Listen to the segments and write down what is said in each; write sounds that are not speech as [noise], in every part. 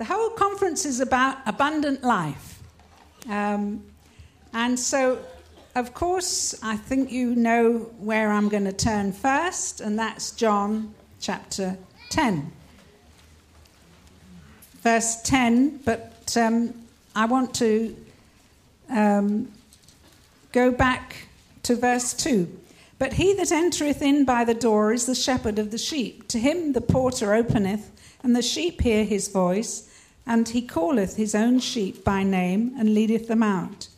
the whole conference is about abundant life. Um, and so, of course, I think you know where I'm going to turn first, and that's John chapter 10. Verse 10, but um, I want to um, go back to verse 2. But he that entereth in by the door is the shepherd of the sheep. To him the porter openeth, and the sheep hear his voice, and he calleth his own sheep by name, and leadeth them out.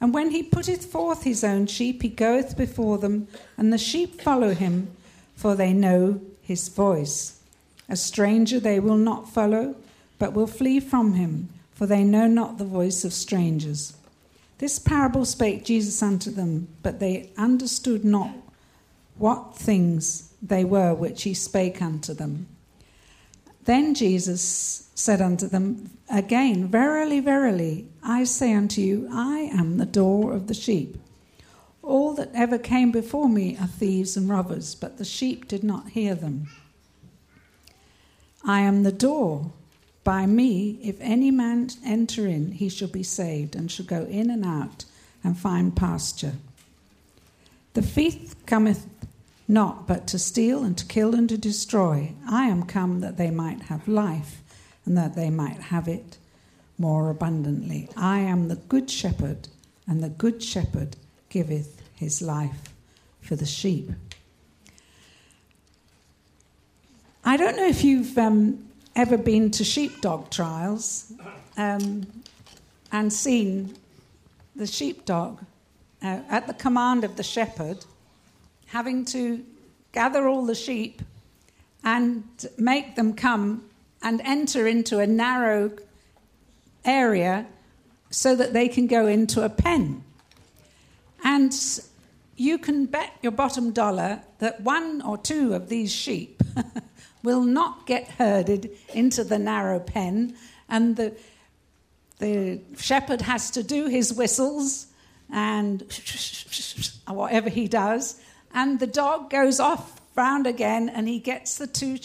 And when he putteth forth his own sheep, he goeth before them, and the sheep follow him, for they know his voice. A stranger they will not follow, but will flee from him, for they know not the voice of strangers. This parable spake Jesus unto them, but they understood not what things they were which he spake unto them. Then Jesus said unto them again, Verily, verily, I say unto you, I am the door of the sheep. All that ever came before me are thieves and robbers, but the sheep did not hear them. I am the door. By me, if any man enter in, he shall be saved, and shall go in and out and find pasture. The thief cometh not but to steal and to kill and to destroy. I am come that they might have life and that they might have it more abundantly. I am the good shepherd, and the good shepherd giveth his life for the sheep. I don't know if you've um, ever been to sheepdog trials um, and seen the sheepdog uh, at the command of the shepherd having to gather all the sheep and make them come and enter into a narrow area so that they can go into a pen. And you can bet your bottom dollar that one or two of these sheep [laughs] will not get herded into the narrow pen, and the, the shepherd has to do his whistles and [laughs] whatever he does, and the dog goes off round again and he gets the two,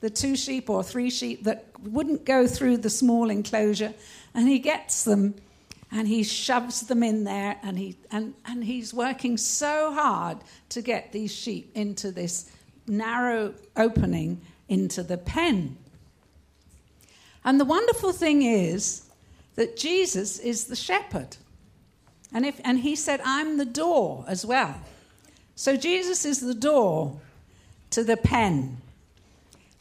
the two sheep or three sheep that wouldn't go through the small enclosure and he gets them and he shoves them in there and, he, and, and he's working so hard to get these sheep into this narrow opening into the pen. And the wonderful thing is that Jesus is the shepherd. And, if, and he said, I'm the door as well. So Jesus is the door to the pen.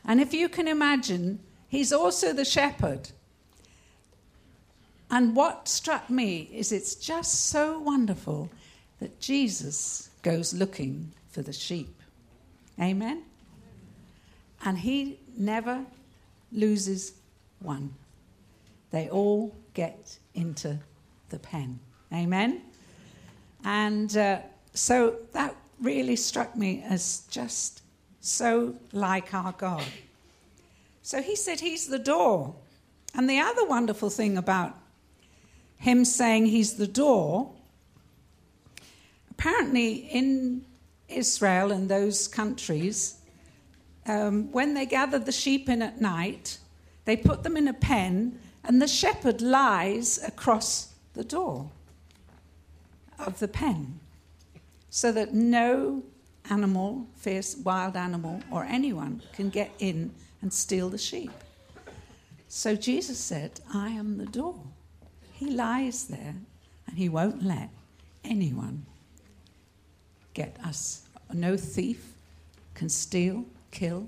And if you can imagine, he's also the shepherd. And what struck me is it's just so wonderful that Jesus goes looking for the sheep. Amen? And he never loses one. They all get into the pen. Amen? And uh, so that really struck me as just so like our God. So he said he's the door. And the other wonderful thing about him saying he's the door, apparently in Israel and those countries, um, when they gather the sheep in at night, they put them in a pen, and the shepherd lies across the door of the pen so that no animal, fierce wild animal, or anyone can get in and steal the sheep. So Jesus said, I am the door. He lies there and he won't let anyone get us. No thief can steal, kill,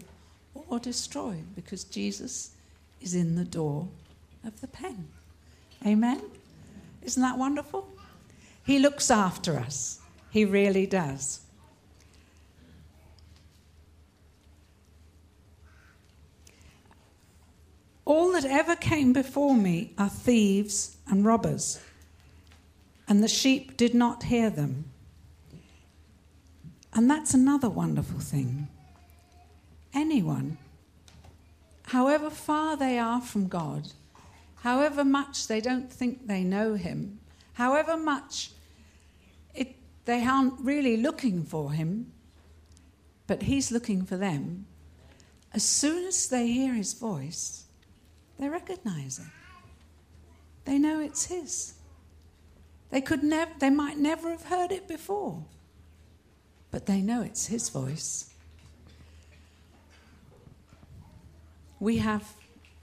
or destroy because Jesus is in the door of the pen. Amen? Isn't that wonderful? He looks after us. He really does. All that ever came before me are thieves and robbers, and the sheep did not hear them. And that's another wonderful thing. Anyone, however far they are from God, however much they don't think they know Him, however much they aren't really looking for him, but he's looking for them. As soon as they hear his voice, They recognize it. They know it's His. They could never, they might never have heard it before, but they know it's His voice. We have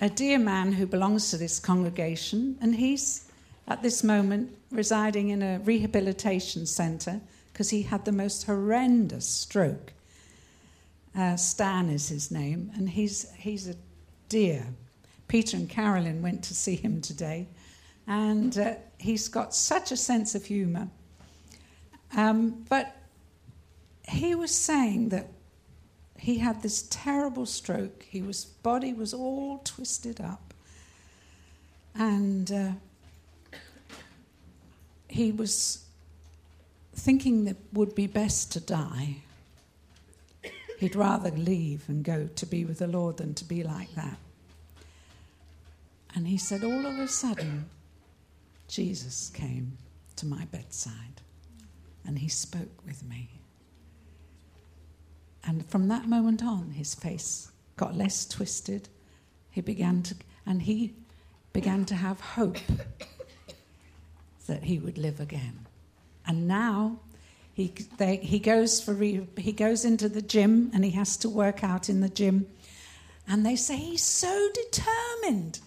a dear man who belongs to this congregation, and he's at this moment residing in a rehabilitation centre because he had the most horrendous stroke. Uh, Stan is his name, and he's, he's a dear. Peter and Carolyn went to see him today, and uh, he's got such a sense of humour. Um, but he was saying that he had this terrible stroke. His body was all twisted up, and uh, he was thinking that would be best to die. He'd rather leave and go to be with the Lord than to be like that. And he said, all of a sudden, Jesus came to my bedside and he spoke with me. And from that moment on, his face got less twisted. He began to, and he began to have hope that he would live again. And now he, they, he, goes for re, he goes into the gym and he has to work out in the gym. And they say he's so determined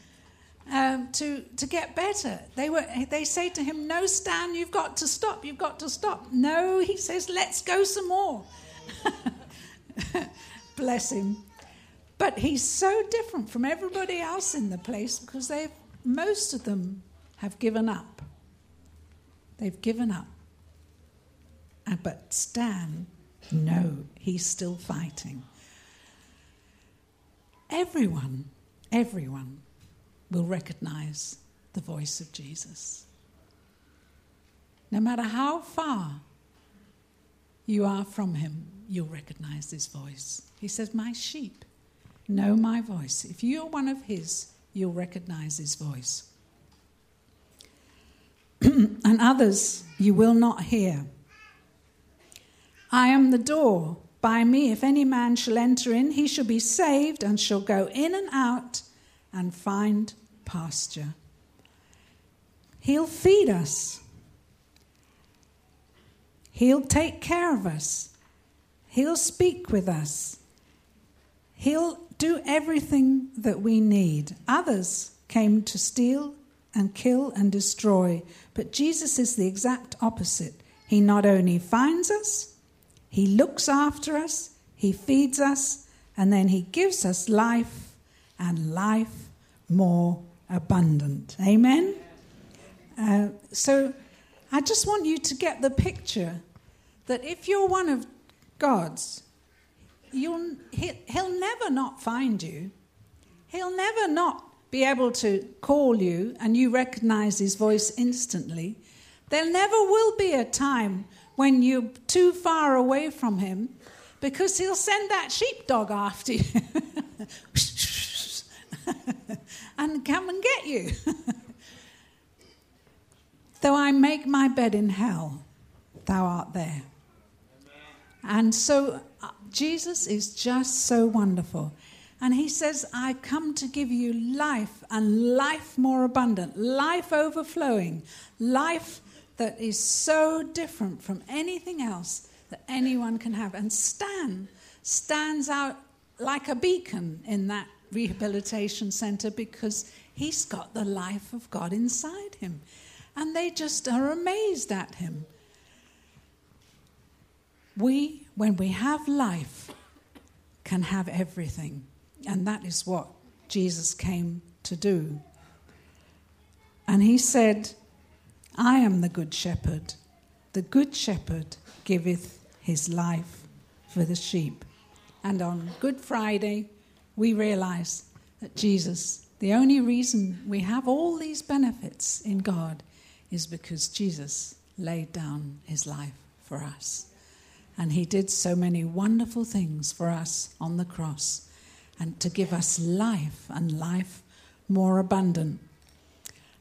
um, to, to get better. They, were, they say to him, No, Stan, you've got to stop, you've got to stop. No, he says, Let's go some more. [laughs] Bless him. But he's so different from everybody else in the place because they've, most of them have given up. They've given up. Uh, but Stan, no, he's still fighting. Everyone, everyone will recognize the voice of Jesus. No matter how far you are from him, you'll recognize his voice. He says, My sheep know my voice. If you're one of his, you'll recognize his voice. [clears throat] and others you will not hear. I am the door. By me, if any man shall enter in, he shall be saved and shall go in and out and find pasture. He'll feed us. He'll take care of us. He'll speak with us. He'll do everything that we need. Others came to steal and kill and destroy, but Jesus is the exact opposite. He not only finds us, he looks after us, he feeds us, and then he gives us life and life more abundant. Amen? Uh, so I just want you to get the picture that if you're one of God's, you'll, he, he'll never not find you. He'll never not be able to call you and you recognize his voice instantly. There never will be a time when you're too far away from him because he'll send that sheepdog after you. [laughs] and come and get you. [laughs] Though I make my bed in hell, thou art there. And so uh, Jesus is just so wonderful. And he says, I come to give you life and life more abundant, life overflowing, life that is so different from anything else that anyone can have. And Stan stands out like a beacon in that rehabilitation center because he's got the life of God inside him. And they just are amazed at him. We, when we have life, can have everything. And that is what Jesus came to do. And he said, I am the good shepherd. The good shepherd giveth his life for the sheep. And on Good Friday, we realize that Jesus, the only reason we have all these benefits in God is because Jesus laid down his life for us. And he did so many wonderful things for us on the cross and to give us life and life more abundant.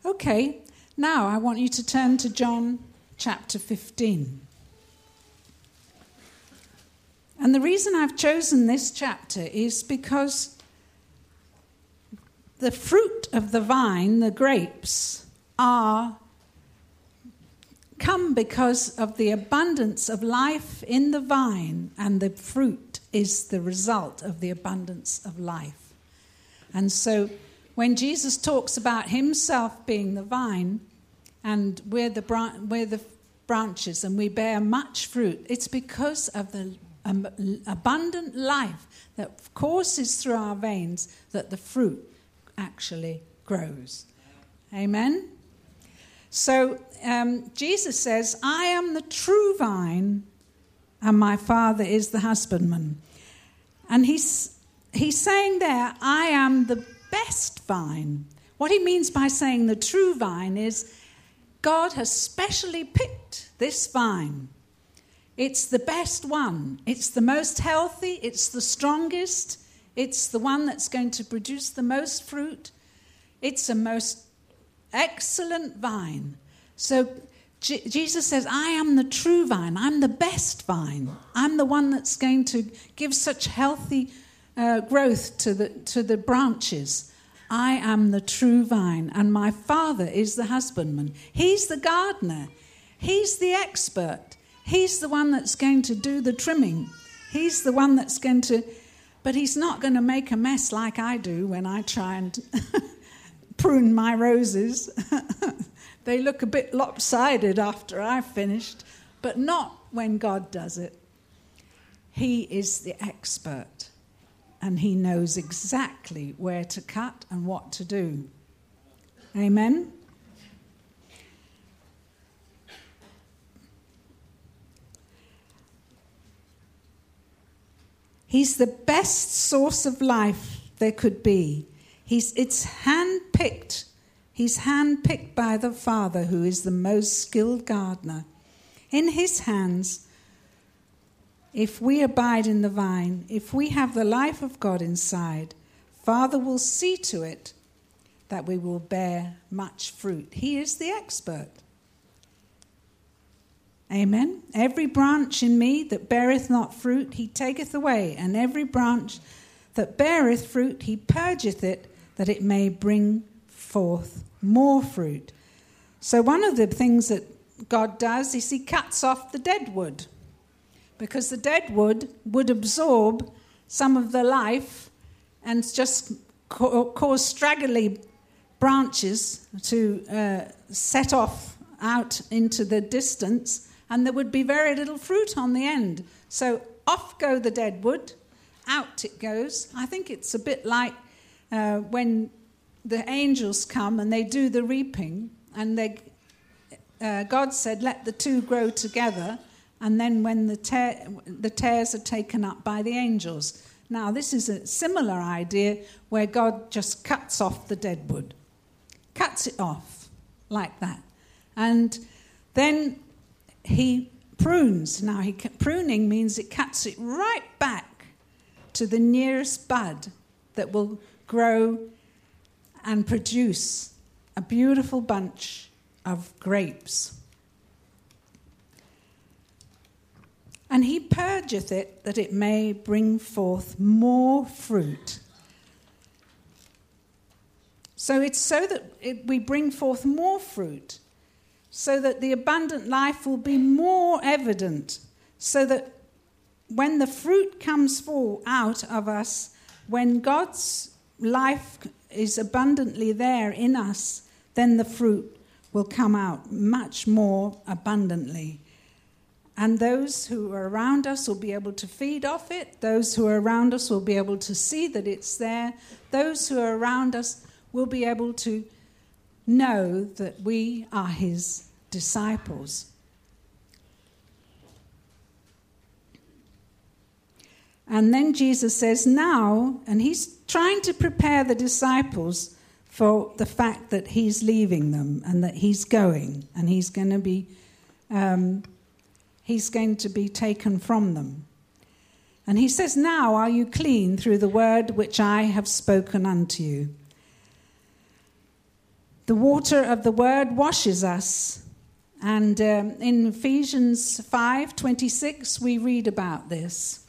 Okay, now I want you to turn to John chapter 15. And the reason I've chosen this chapter is because the fruit of the vine, the grapes, are come because of the abundance of life in the vine, and the fruit is the result of the abundance of life. And so when Jesus talks about himself being the vine and we're the, bran- we're the branches and we bear much fruit, it's because of the um, abundant life that courses through our veins that the fruit actually grows. Amen? So um, Jesus says, I am the true vine, and my Father is the husbandman. And he's, he's saying there, I am the best vine. What he means by saying the true vine is God has specially picked this vine. It's the best one, it's the most healthy, it's the strongest, it's the one that's going to produce the most fruit. It's a most excellent vine. So J- Jesus says, I am the true vine. I'm the best vine. I'm the one that's going to give such healthy uh, growth to the, to the branches. I am the true vine, and my Father is the husbandman. He's the gardener, He's the expert. He's the one that's going to do the trimming. He's the one that's going to, but He's not going to make a mess like I do when I try and [laughs] prune my roses. [laughs] they look a bit lopsided after I've finished, but not when God does it. He is the expert and he knows exactly where to cut and what to do. Amen? He's the best source of life there could be. He's, it's hand picked. He's hand picked by the Father, who is the most skilled gardener. In his hands, if we abide in the vine, if we have the life of God inside, Father will see to it that we will bear much fruit. He is the expert. Amen. Every branch in me that beareth not fruit, he taketh away, and every branch that beareth fruit, he purgeth it, that it may bring forth more fruit. So, one of the things that God does is He cuts off the dead wood because the dead wood would absorb some of the life and just cause straggly branches to uh, set off out into the distance, and there would be very little fruit on the end. So, off go the dead wood, out it goes. I think it's a bit like uh, when the angels come and they do the reaping, and they, uh, God said, Let the two grow together, and then when the, tear, the tares are taken up by the angels. Now, this is a similar idea where God just cuts off the dead wood, cuts it off like that. And then he prunes. Now, he, pruning means it cuts it right back to the nearest bud that will grow and produce a beautiful bunch of grapes. And he purgeth it that it may bring forth more fruit. So it's so that it, we bring forth more fruit, so that the abundant life will be more evident, so that when the fruit comes full out of us, when God's life is abundantly there in us, then the fruit will come out much more abundantly. And those who are around us will be able to feed off it. Those who are around us will be able to see that it's there. Those who are around us will be able to know that we are his disciples. And then Jesus says, Now, and he's trying to prepare the disciples for the fact that he's leaving them and that he's going and he's going to be um, he's going to be taken from them. And he says now are you clean through the word which i have spoken unto you. The water of the word washes us. And um, in ephesians 5 26 we read about this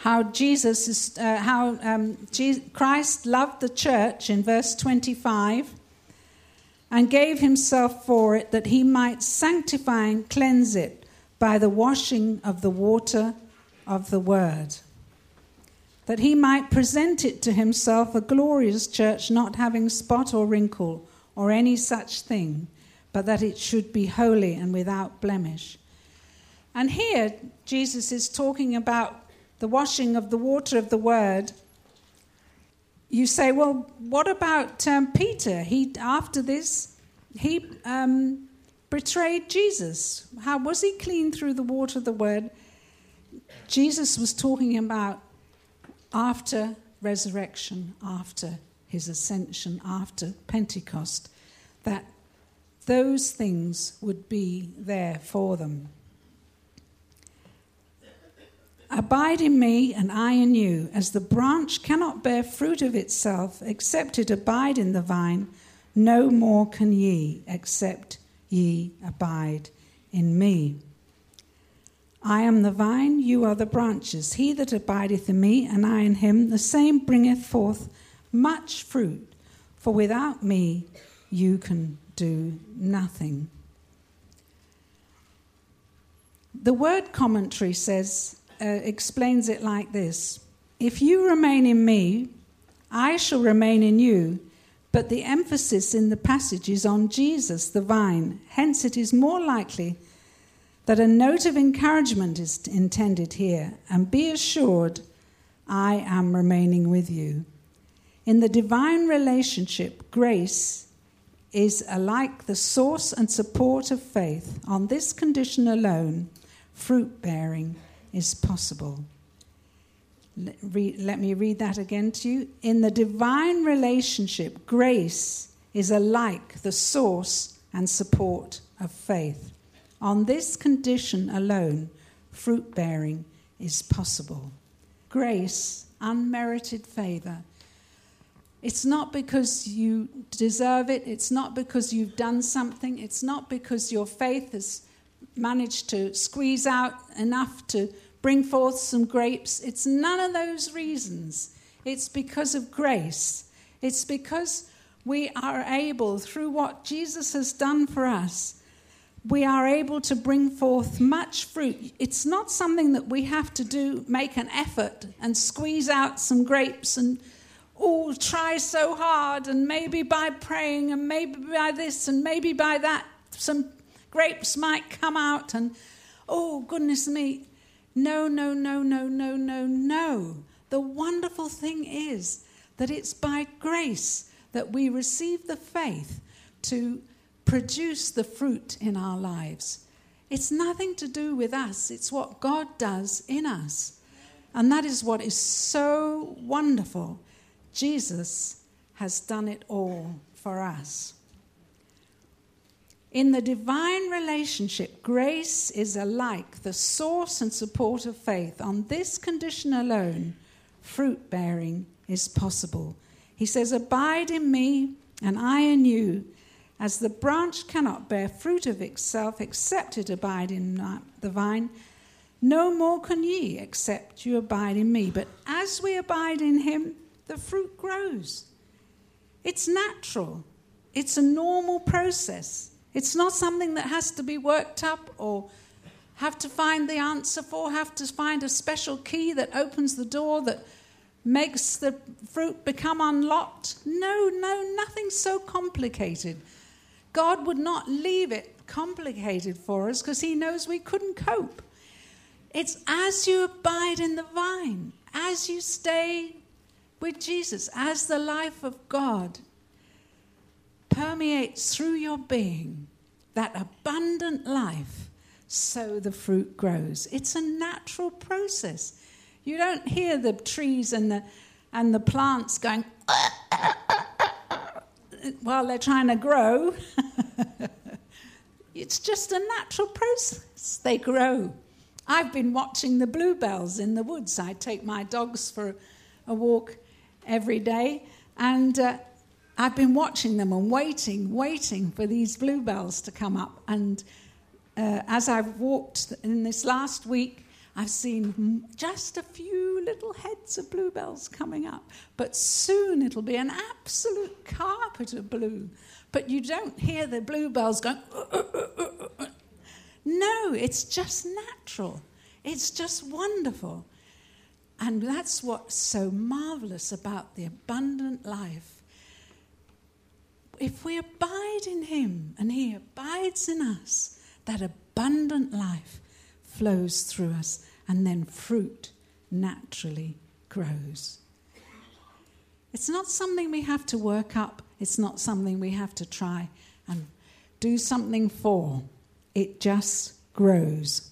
how Jesus is, uh, how um, Jesus, Christ loved the church in verse 25 and gave himself for it that he might sanctify and cleanse it by the washing of the water of the word. That he might present it to himself a glorious church, not having spot or wrinkle or any such thing, but that it should be holy and without blemish. And here, Jesus is talking about the washing of the water of the word, you say, well, what about um, Peter? He after this, he um, betrayed Jesus. How was he clean through the water of the word? Jesus was talking about after resurrection, after his ascension, after Pentecost, that those things would be there for them. Abide in me, and I in you. As the branch cannot bear fruit of itself except it abide in the vine, no more can ye except ye abide in me. I am the vine, you are the branches. He that abideth in me, and I in him, the same bringeth forth much fruit. For without me you can do nothing. The word commentary says uh, explains it like this If you remain in me, I shall remain in you. But the emphasis in the passage is on Jesus, the vine. Hence, it is more likely that a note of encouragement is intended here. And be assured, I am remaining with you. In the divine relationship, grace is alike the source and support of faith. On this condition alone, fruit bearing is possible. Let me read that again to you. In the divine relationship, grace is alike the source and support of faith. On this condition alone, fruit bearing is possible. Grace, unmerited favor. It's not because you deserve it, it's not because you've done something, it's not because your faith has managed to squeeze out enough to bring forth some grapes. It's none of those reasons. It's because of grace. It's because we are able, through what Jesus has done for us, we are able to bring forth much fruit. It's not something that we have to do, make an effort and squeeze out some grapes and, oh, try so hard, and maybe by praying, and maybe by this, and maybe by that, some grapes might come out, and oh, goodness me. No, no, no, no, no, no, no. The wonderful thing is that it's by grace that we receive the faith to produce the fruit in our lives. It's nothing to do with us, it's what God does in us. And that is what is so wonderful. Jesus has done it all for us. In the divine relationship, grace is alike the source and support of faith. On this condition alone, fruit bearing is possible. He says, Abide in me, and I in you. As the branch cannot bear fruit of itself except it abide in the vine, no more can ye except you abide in me. But as we abide in him, the fruit grows. It's natural, it's a normal process. It's not something that has to be worked up or have to find the answer for, have to find a special key that opens the door that makes the fruit become unlocked. No, no, nothing so complicated. God would not leave it complicated for us because He knows we couldn't cope. It's as you abide in the vine, as you stay with Jesus, as the life of God permeates through your being, that abundant life, so the fruit grows. It's a natural process. You don't hear the trees and the, and the plants going [laughs] while they're trying to grow. [laughs] it's just a natural process. They grow. I've been watching the bluebells in the woods. I take my dogs for a walk every day, and uh, I've been watching them and waiting, waiting for these bluebells to come up. And uh, as I've walked in this last week, I've seen just a few little heads of bluebells coming up, but soon it'll be an absolute carpet of blue. But you don't hear the bluebells going. Uh, uh, uh, no, it's just natural. It's just wonderful. And that's what's so marvelous about the abundant life. If we abide in Him and He abides in us, that abundant life flows through us, and then fruit naturally grows. It's not something we have to work up, it's not something we have to try and do something for. It just grows.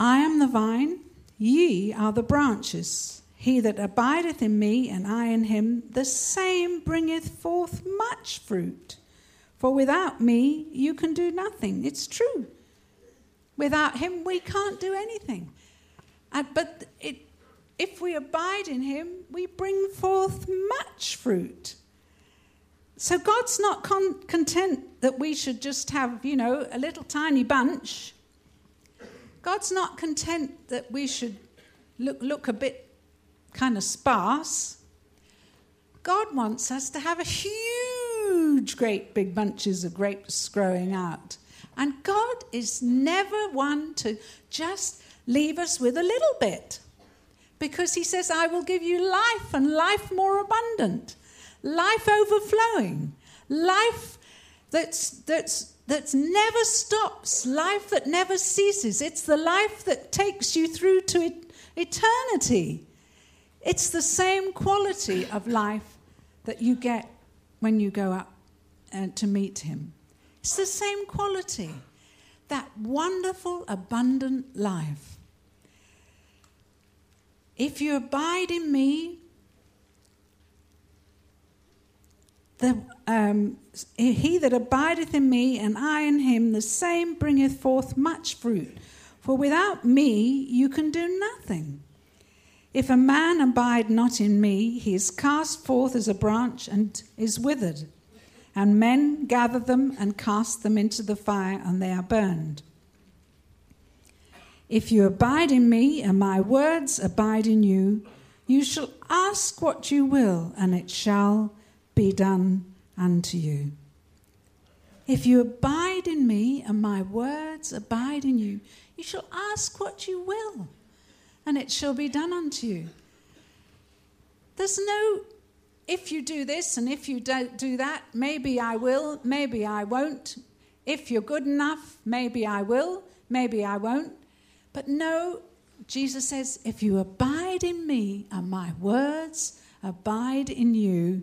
I am the vine, ye are the branches. He that abideth in me, and I in him, the same bringeth forth much fruit. For without me, you can do nothing. It's true. Without him, we can't do anything. And, but it, if we abide in him, we bring forth much fruit. So God's not con- content that we should just have, you know, a little tiny bunch God's not content that we should look, look a bit kind of sparse. God wants us to have a huge, great big bunches of grapes growing out. And God is never one to just leave us with a little bit. Because he says, I will give you life and life more abundant, life overflowing, life that's, that's that never stops, life that never ceases. It's the life that takes you through to eternity. It's the same quality of life that you get when you go up uh, to meet Him. It's the same quality, that wonderful, abundant life. If you abide in me, the, um, he that abideth in me and I in him, the same bringeth forth much fruit. For without me you can do nothing. If a man abide not in me, he is cast forth as a branch and is withered. And men gather them and cast them into the fire, and they are burned. If you abide in me, and my words abide in you, you shall ask what you will, and it shall be done unto you. If you abide in me and my words abide in you, you shall ask what you will, and it shall be done unto you. There's no if you do this and if you don't do that, maybe I will, maybe I won't. If you're good enough, maybe I will, maybe I won't. But no, Jesus says, if you abide in me and my words abide in you,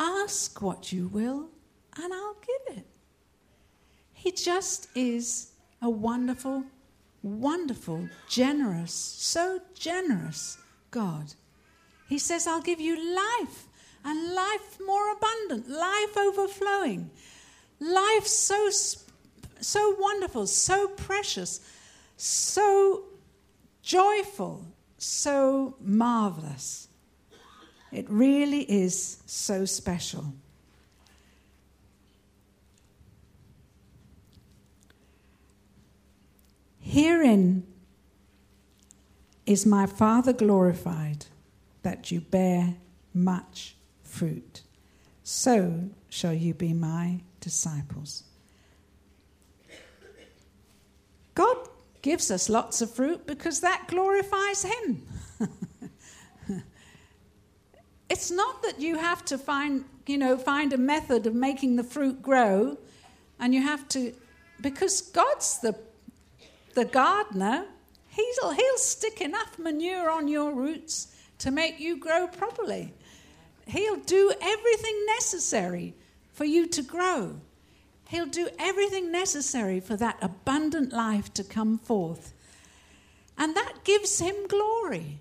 Ask what you will, and I'll give it. He just is a wonderful, wonderful, generous, so generous God. He says, I'll give you life, and life more abundant, life overflowing, life so, so wonderful, so precious, so joyful, so marvelous. It really is so special. Herein is my Father glorified, that you bear much fruit. So shall you be my disciples. God gives us lots of fruit because that glorifies Him. [laughs] it's not that you have to find, you know, find a method of making the fruit grow, and you have to, because God's the, the gardener, he'll, he'll stick enough manure on your roots to make you grow properly. He'll do everything necessary for you to grow. He'll do everything necessary for that abundant life to come forth. And that gives him glory.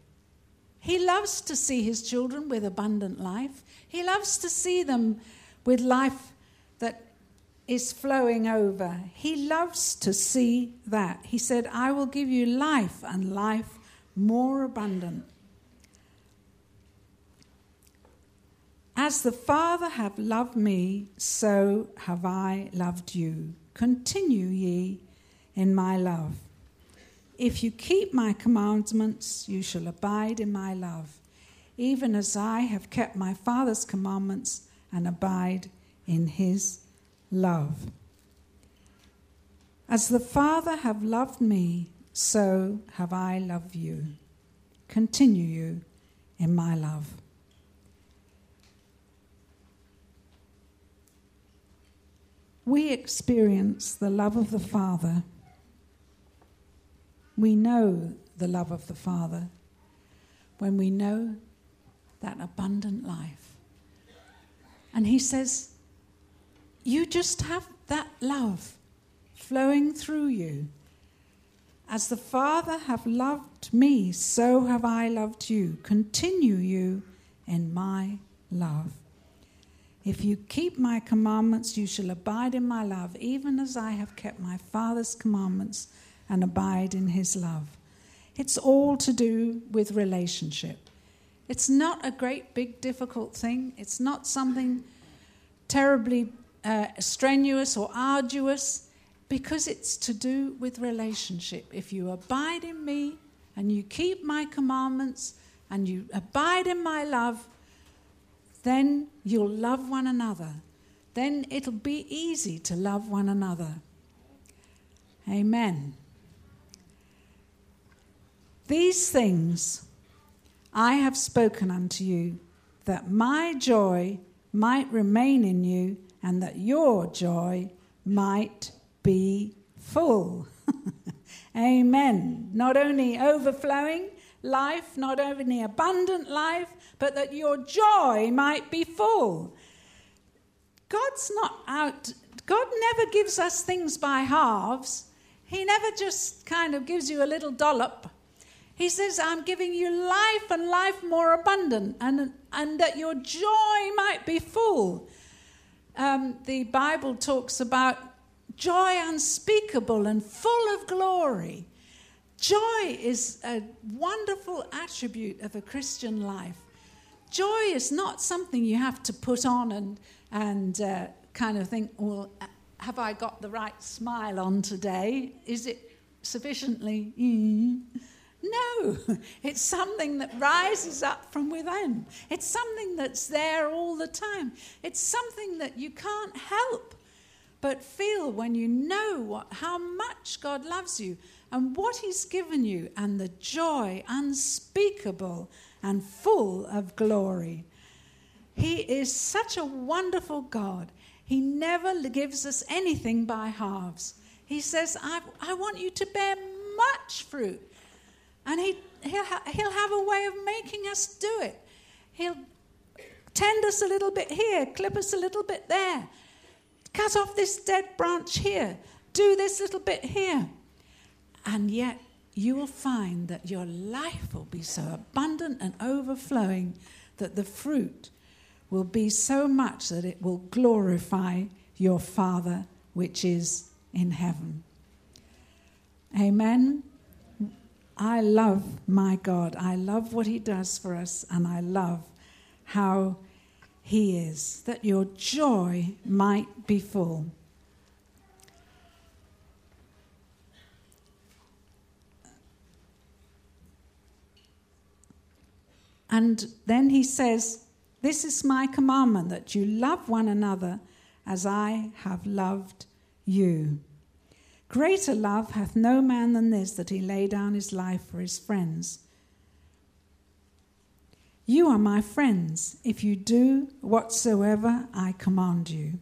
He loves to see his children with abundant life. He loves to see them with life is flowing over. He loves to see that. He said, I will give you life and life more abundant. As the Father have loved me, so have I loved you. Continue ye in my love. If you keep my commandments, you shall abide in my love, even as I have kept my Father's commandments and abide in his love. As the Father have loved me, so have I loved you. Continue you in my love. We experience the love of the Father. We know the love of the Father when we know that abundant life. And He says, You just have that love flowing through you. As the Father have loved me, so have I loved you. Continue you in my love. If you keep my commandments, you shall abide in my love, even as I have kept my Father's commandments and abide in his love. It's all to do with relationship. It's not a great, big, difficult thing. It's not something terribly uh, strenuous or arduous because it's to do with relationship. If you abide in me and you keep my commandments and you abide in my love, then you'll love one another. Then it'll be easy to love one another. Amen. These things I have spoken unto you, that my joy might remain in you, and that your joy might be full. [laughs] Amen. Not only overflowing life, not only abundant life, but that your joy might be full. God's not out, God never gives us things by halves. He never just kind of gives you a little dollop. He says, I'm giving you life and life more abundant, and, and that your joy might be full. Um, the Bible talks about joy unspeakable and full of glory. Joy is a wonderful attribute of a Christian life. Joy is not something you have to put on and, and uh, kind of think, well, have I got the right smile on today? Is it sufficiently? Mm. No, [laughs] it's something that rises up from within. It's something that's there all the time. It's something that you can't help but feel when you know what, how much God loves you and what He's given you, and the joy unspeakable and full of glory. He is such a wonderful God. He never gives us anything by halves. He says, I, I want you to bear much fruit. And he, he'll, ha- he'll have a way of making us do it. He'll tend us a little bit here, clip us a little bit there. Cut off this dead branch here. Do this little bit here. And yet, you will find that your life will be so abundant and overflowing that the fruit will be so much that it will glorify your Father which is in heaven. Amen. I love my God. I love what He does for us, and I love how he is, that your joy might be full. And then he says, This is my commandment that you love one another as I have loved you. Greater love hath no man than this, that he lay down his life for his friends. You are my friends if you do whatsoever I command you.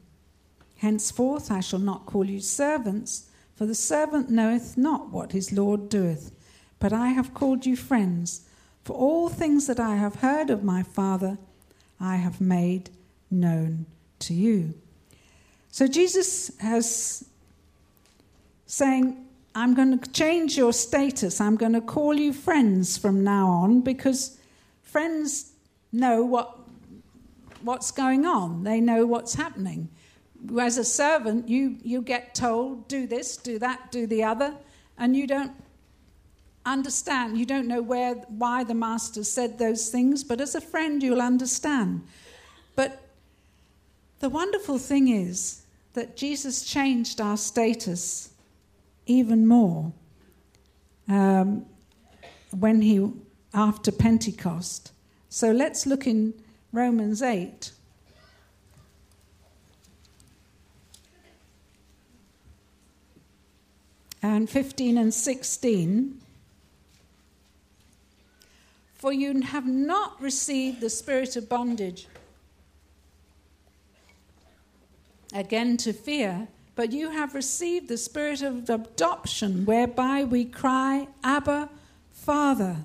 Henceforth I shall not call you servants, for the servant knoweth not what his Lord doeth. But I have called you friends, for all things that I have heard of my Father I have made known to you. So Jesus has saying, I'm going to change your status. I'm going to call you friends from now on because friends know what, what's going on, they know what's happening. As a servant, you, you get told, do this, do that, do the other, and you don't understand. You don't know where, why the master said those things, but as a friend, you'll understand. But the wonderful thing is that Jesus changed our status even more um, when he after Pentecost. So let's look in Romans 8. And 15 and 16. For you have not received the spirit of bondage again to fear, but you have received the spirit of adoption, whereby we cry, Abba, Father.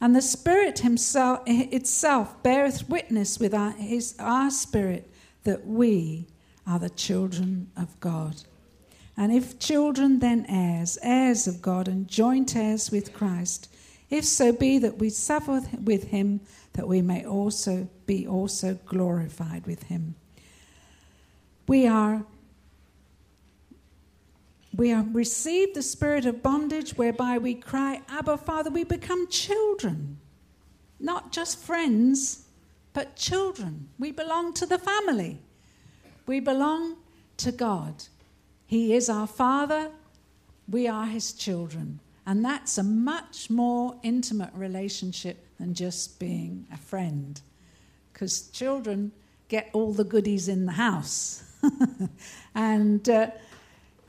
And the Spirit himself, itself beareth witness with our, his, our spirit that we are the children of God. And if children, then heirs, heirs of God, and joint heirs with Christ, if so be that we suffer with him, that we may also be also glorified with him. We are we have received the spirit of bondage whereby we cry, Abba, Father, we become children. Not just friends, but children. We belong to the family. We belong to God. He is our Father, we are His children. And that's a much more intimate relationship than just being a friend. Because children get all the goodies in the house. [laughs] and uh,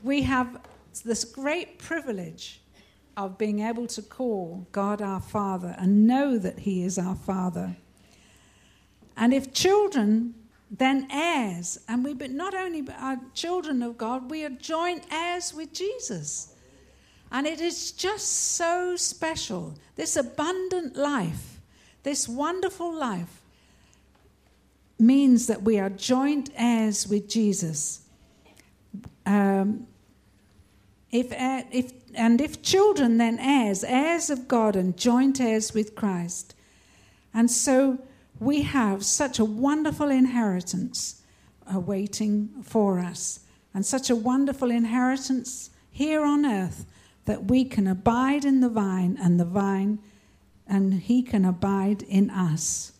we have this great privilege of being able to call God our Father and know that He is our Father. And if children, then heirs, and we but not only are children of God, we are joint heirs with Jesus. And it is just so special. This abundant life, this wonderful life, means that we are joint heirs with Jesus. Um, if, if, and if children, then heirs, heirs of God and joint heirs with Christ. And so we have such a wonderful inheritance awaiting for us, and such a wonderful inheritance here on earth that we can abide in the vine and the vine and he can abide in us.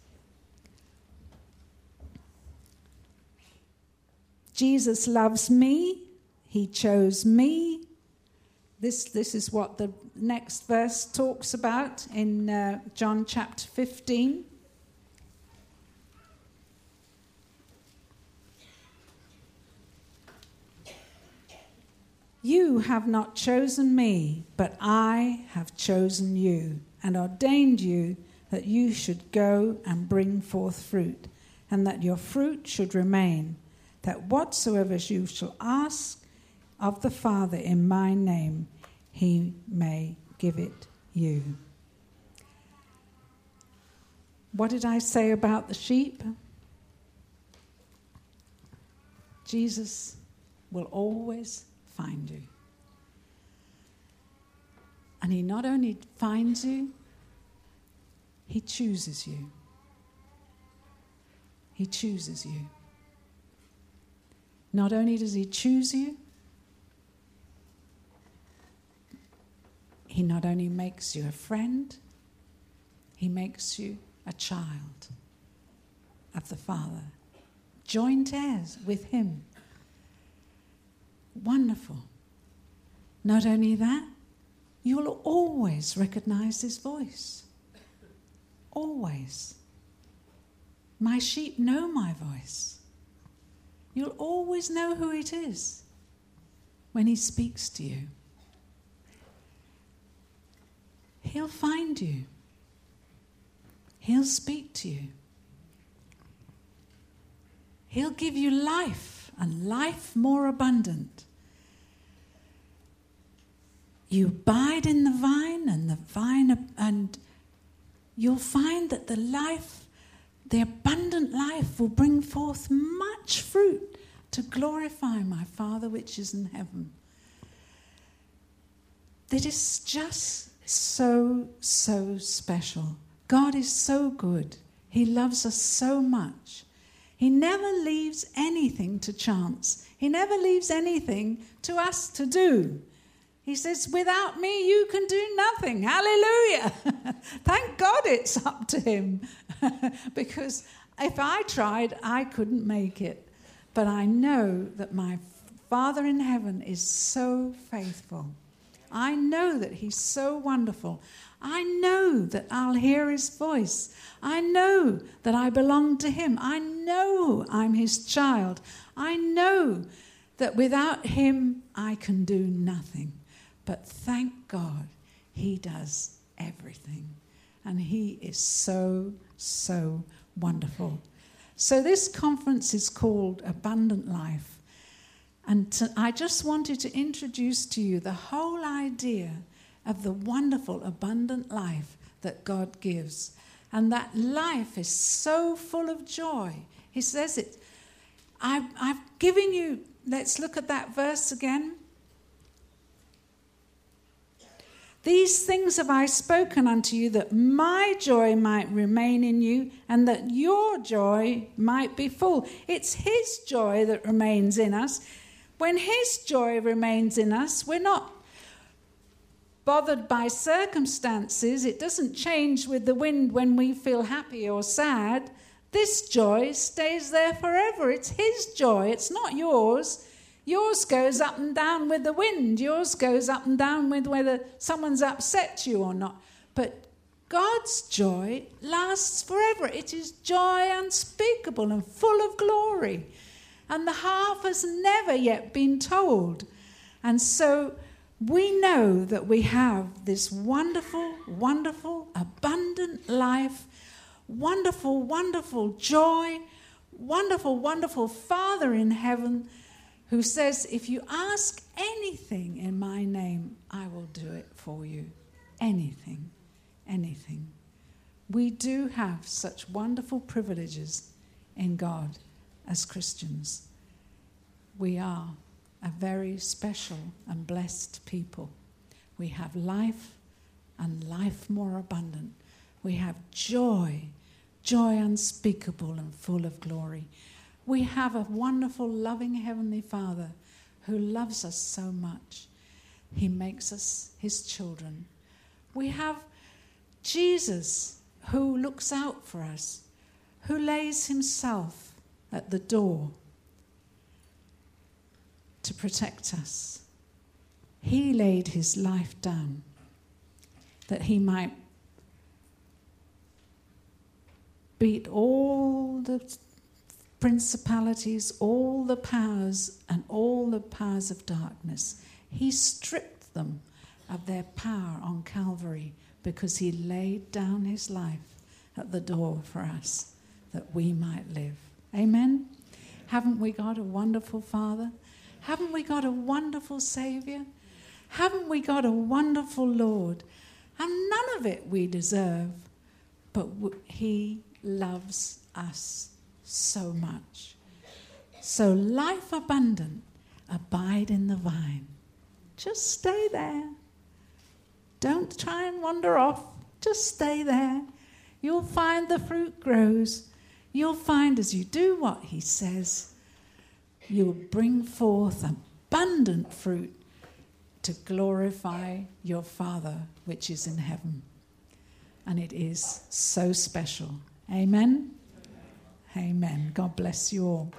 Jesus loves me. He chose me. This, this is what the next verse talks about in uh, John chapter 15. You have not chosen me, but I have chosen you and ordained you that you should go and bring forth fruit, and that your fruit should remain, that whatsoever you shall ask of the Father in my name, he may give it you. What did I say about the sheep? Jesus will always find you. And He not only finds you, He chooses you. He chooses you. Not only does He choose you, He not only makes you a friend, He makes you a child of the Father, joint heirs with Him. Wonderful. Not only that, you'll always recognize his voice. Always. My sheep know my voice. You'll always know who it is when he speaks to you. He'll find you. He'll speak to you. He'll give you life and life more abundant. You abide in the vine, and the vine, and you'll find that the life, the abundant life, will bring forth much fruit to glorify my Father which is in heaven. That is just so, so special. God is so good. He loves us so much. He never leaves anything to chance. He never leaves anything to us to do. He says, Without me, you can do nothing. Hallelujah. [laughs] Thank God it's up to Him [laughs] because if I tried, I couldn't make it. But I know that my Father in heaven is so faithful. I know that He's so wonderful. I know that I'll hear His voice. I know that I belong to Him. I know I'm His child. I know that without Him I can do nothing. But thank God He does everything. And He is so, so wonderful. So, this conference is called Abundant Life. And to, I just wanted to introduce to you the whole idea of the wonderful, abundant life that God gives. And that life is so full of joy. He says it. I've, I've given you, let's look at that verse again. These things have I spoken unto you, that my joy might remain in you, and that your joy might be full. It's His joy that remains in us. When His joy remains in us, we're not bothered by circumstances. It doesn't change with the wind when we feel happy or sad. This joy stays there forever. It's His joy, it's not yours. Yours goes up and down with the wind. Yours goes up and down with whether someone's upset you or not. But God's joy lasts forever. It is joy unspeakable and full of glory. And the half has never yet been told. And so we know that we have this wonderful, wonderful, abundant life, wonderful, wonderful joy, wonderful, wonderful Father in heaven who says, If you ask anything in my name, I will do it for you. Anything, anything. We do have such wonderful privileges in God as Christians. We are a very special and blessed people. We have life and life more abundant. We have joy, joy unspeakable and full of glory. We have a wonderful, loving Heavenly Father who loves us so much. He makes us His children. We have Jesus who looks out for us, who lays Himself at the door to protect us. He laid His life down that He might beat all the principalities, all the powers, and all the powers of darkness. He stripped them of their power on Calvary because he laid down his life at the door for us that we might live. Amen? Haven't we got a wonderful Father? Haven't we got a wonderful Savior? Haven't we got a wonderful Lord? And none of it we deserve, but He loves us so much. So, life abundant, abide in the vine. Just stay there. Don't try and wander off. Just stay there. You'll find the fruit grows. You'll find as you do what he says, you'll bring forth abundant fruit to glorify your Father which is in heaven. And it is so special. Amen. Amen. God bless you all.